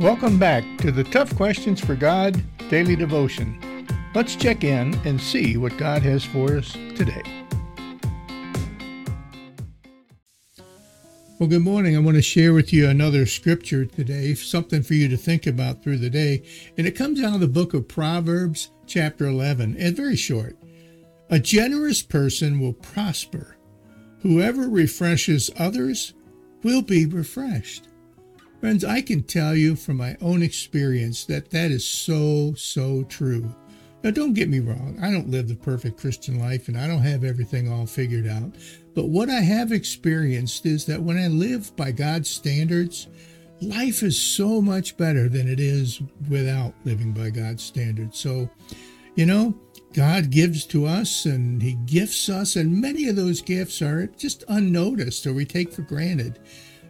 Welcome back to the Tough Questions for God Daily Devotion. Let's check in and see what God has for us today. Well, good morning. I want to share with you another scripture today, something for you to think about through the day. And it comes out of the book of Proverbs, chapter 11, and very short. A generous person will prosper. Whoever refreshes others will be refreshed. Friends, I can tell you from my own experience that that is so, so true. Now, don't get me wrong. I don't live the perfect Christian life and I don't have everything all figured out. But what I have experienced is that when I live by God's standards, life is so much better than it is without living by God's standards. So, you know, God gives to us and He gifts us, and many of those gifts are just unnoticed or we take for granted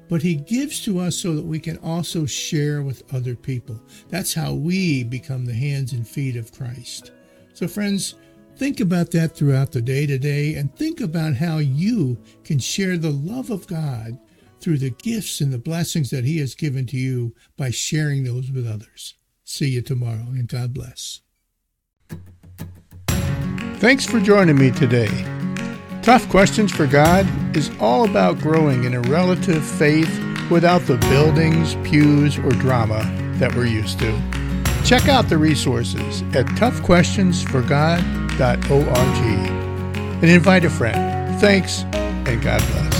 but He gives to us so that we can also share with other people. That's how we become the hands and feet of Christ. So, friends, think about that throughout the day today and think about how you can share the love of God through the gifts and the blessings that He has given to you by sharing those with others. See you tomorrow, and God bless. Thanks for joining me today. Tough Questions for God is all about growing in a relative faith without the buildings, pews, or drama that we're used to. Check out the resources at toughquestionsforgod.org and invite a friend. Thanks, and God bless.